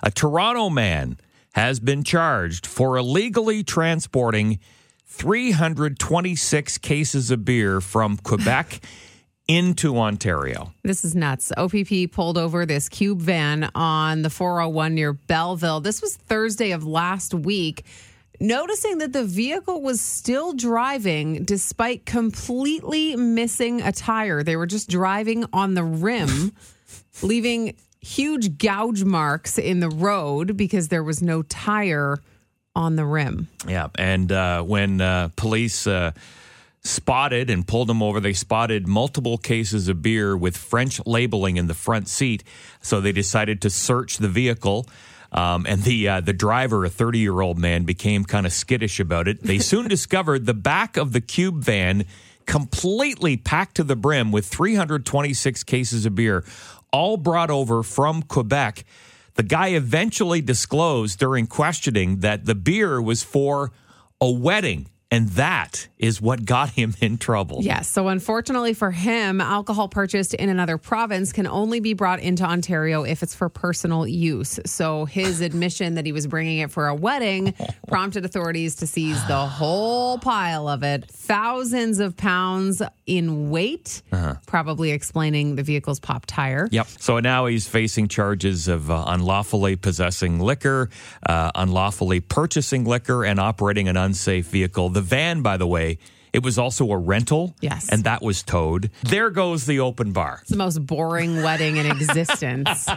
A Toronto man has been charged for illegally transporting 326 cases of beer from Quebec into Ontario. This is nuts. OPP pulled over this cube van on the 401 near Belleville. This was Thursday of last week. Noticing that the vehicle was still driving despite completely missing a tire. They were just driving on the rim, leaving huge gouge marks in the road because there was no tire on the rim. Yeah, and uh, when uh, police uh, spotted and pulled him over, they spotted multiple cases of beer with French labeling in the front seat. So they decided to search the vehicle. Um, and the uh, the driver, a 30 year old man, became kind of skittish about it. They soon discovered the back of the cube van completely packed to the brim with 326 cases of beer, all brought over from Quebec. The guy eventually disclosed during questioning that the beer was for a wedding. And that is what got him in trouble. Yes. So, unfortunately for him, alcohol purchased in another province can only be brought into Ontario if it's for personal use. So, his admission that he was bringing it for a wedding prompted authorities to seize the whole pile of it, thousands of pounds in weight, probably explaining the vehicle's pop tire. Yep. So now he's facing charges of uh, unlawfully possessing liquor, uh, unlawfully purchasing liquor, and operating an unsafe vehicle. The van, by the way, it was also a rental. Yes. And that was towed. There goes the open bar. It's the most boring wedding in existence.